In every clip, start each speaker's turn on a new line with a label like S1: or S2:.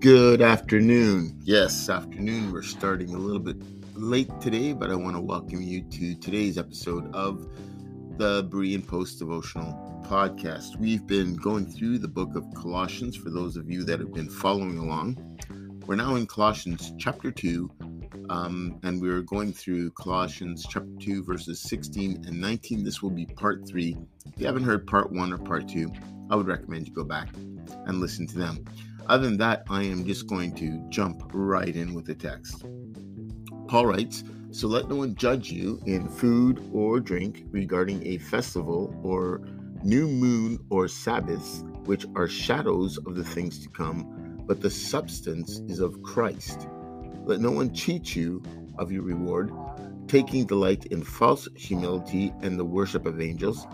S1: Good afternoon. Yes, afternoon. We're starting a little bit late today, but I want to welcome you to today's episode of the Berean Post Devotional Podcast. We've been going through the book of Colossians for those of you that have been following along. We're now in Colossians chapter 2, um, and we're going through Colossians chapter 2, verses 16 and 19. This will be part 3. If you haven't heard part 1 or part 2, I would recommend you go back and listen to them. Other than that, I am just going to jump right in with the text. Paul writes, So let no one judge you in food or drink regarding a festival or new moon or Sabbaths, which are shadows of the things to come, but the substance is of Christ. Let no one cheat you of your reward, taking delight in false humility and the worship of angels,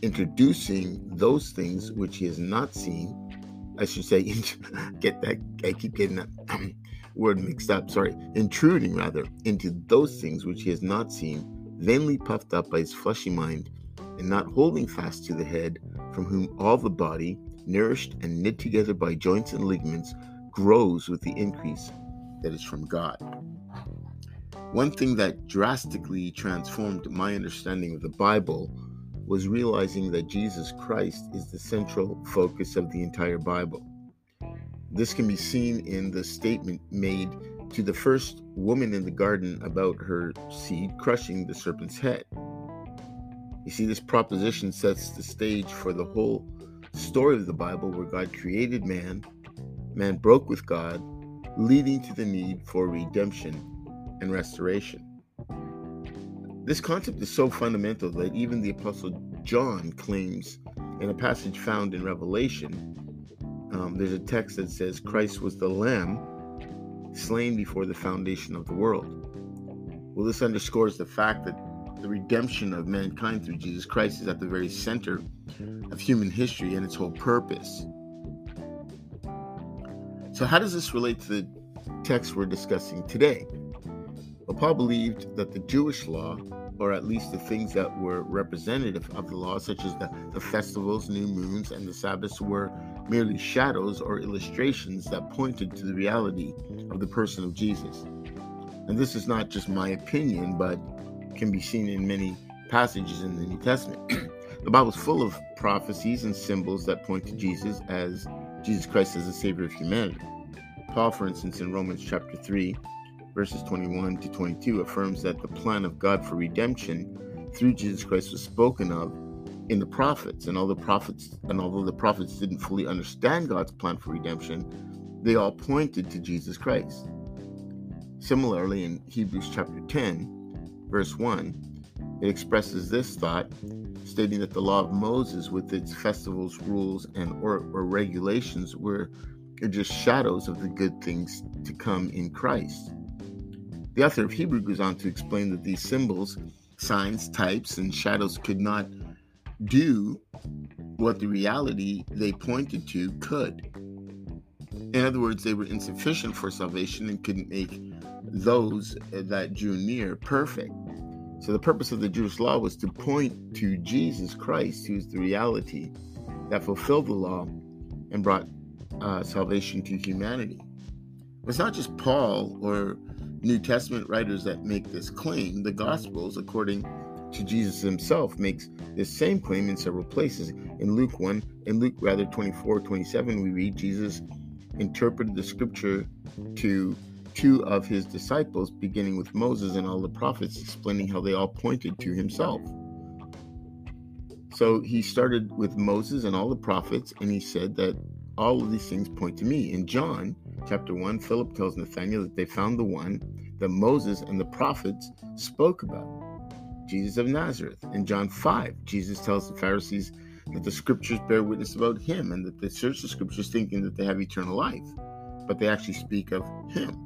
S1: introducing those things which he has not seen I should say, get that, I keep getting that um, word mixed up, sorry, intruding rather into those things which he has not seen, vainly puffed up by his fleshy mind, and not holding fast to the head, from whom all the body, nourished and knit together by joints and ligaments, grows with the increase that is from God. One thing that drastically transformed my understanding of the Bible was realizing that Jesus Christ is the central focus of the entire Bible. This can be seen in the statement made to the first woman in the garden about her seed crushing the serpent's head. You see, this proposition sets the stage for the whole story of the Bible where God created man, man broke with God, leading to the need for redemption and restoration. This concept is so fundamental that even the Apostle John claims in a passage found in Revelation, um, there's a text that says, Christ was the Lamb slain before the foundation of the world. Well, this underscores the fact that the redemption of mankind through Jesus Christ is at the very center of human history and its whole purpose. So, how does this relate to the text we're discussing today? Well, Paul believed that the Jewish law, or at least the things that were representative of the law, such as the, the festivals, new moons, and the Sabbaths, were merely shadows or illustrations that pointed to the reality of the person of Jesus. And this is not just my opinion, but can be seen in many passages in the New Testament. the Bible is full of prophecies and symbols that point to Jesus as Jesus Christ as the Savior of humanity. Paul, for instance, in Romans chapter 3, verses 21 to 22 affirms that the plan of God for redemption through Jesus Christ was spoken of in the prophets. And all the prophets and although the prophets didn't fully understand God's plan for redemption they all pointed to Jesus Christ. Similarly in Hebrews chapter 10 verse 1 it expresses this thought stating that the law of Moses with its festivals rules and or, or regulations were just shadows of the good things to come in Christ the author of Hebrew goes on to explain that these symbols, signs, types, and shadows could not do what the reality they pointed to could. In other words, they were insufficient for salvation and couldn't make those that drew near perfect. So, the purpose of the Jewish law was to point to Jesus Christ, who is the reality that fulfilled the law and brought uh, salvation to humanity. It's not just Paul or New Testament writers that make this claim. The Gospels, according to Jesus himself makes this same claim in several places. In Luke 1, in Luke rather 24, 27, we read Jesus interpreted the scripture to two of his disciples, beginning with Moses and all the prophets, explaining how they all pointed to himself. So he started with Moses and all the prophets, and he said that all of these things point to me. In John chapter 1, Philip tells Nathanael that they found the one that Moses and the prophets spoke about, Jesus of Nazareth. In John 5, Jesus tells the Pharisees that the scriptures bear witness about him and that they search the scriptures thinking that they have eternal life, but they actually speak of him.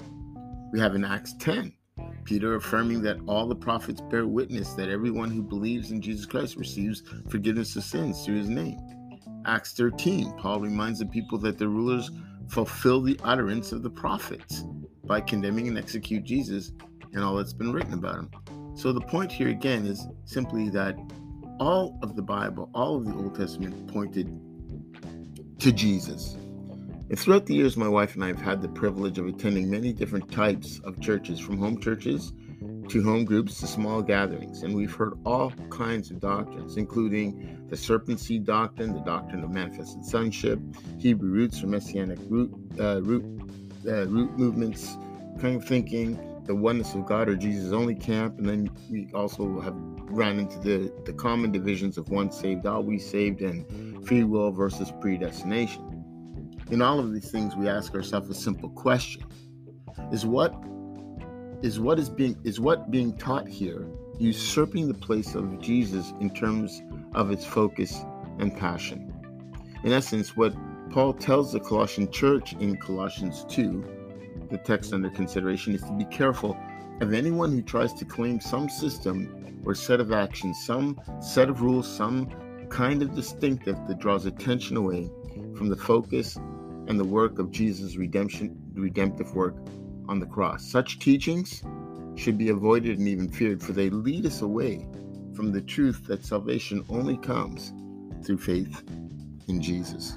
S1: We have in Acts 10, Peter affirming that all the prophets bear witness that everyone who believes in Jesus Christ receives forgiveness of sins through his name. Acts 13, Paul reminds the people that the rulers fulfill the utterance of the prophets by condemning and execute Jesus and all that's been written about him. So the point here again is simply that all of the Bible, all of the Old Testament pointed to Jesus. And throughout the years, my wife and I have had the privilege of attending many different types of churches, from home churches to home groups to small gatherings. And we've heard all kinds of doctrines, including the serpent seed doctrine, the doctrine of manifested sonship, Hebrew roots or messianic root, uh, root, uh, root movements, kind of thinking, the oneness of God or Jesus only camp. And then we also have run into the, the common divisions of once saved, always saved, and free will versus predestination. In all of these things, we ask ourselves a simple question: Is what is what is being is what being taught here usurping the place of Jesus in terms of its focus and passion? In essence, what Paul tells the Colossian church in Colossians 2, the text under consideration, is to be careful of anyone who tries to claim some system or set of actions, some set of rules, some kind of distinctive that draws attention away from the focus and the work of Jesus' redemption, redemptive work on the cross. Such teachings should be avoided and even feared, for they lead us away from the truth that salvation only comes through faith in Jesus.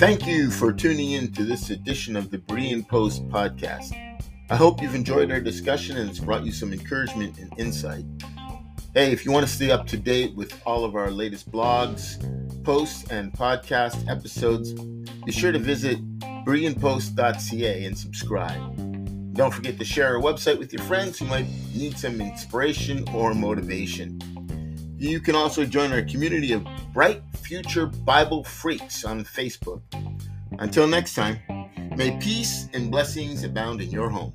S1: Thank you for tuning in to this edition of the Berean Post podcast. I hope you've enjoyed our discussion and it's brought you some encouragement and insight. Hey, if you want to stay up to date with all of our latest blogs, posts, and podcast episodes, be sure to visit bereanpost.ca and subscribe. Don't forget to share our website with your friends who might need some inspiration or motivation. You can also join our community of Bright Future Bible Freaks on Facebook. Until next time, May peace and blessings abound in your home.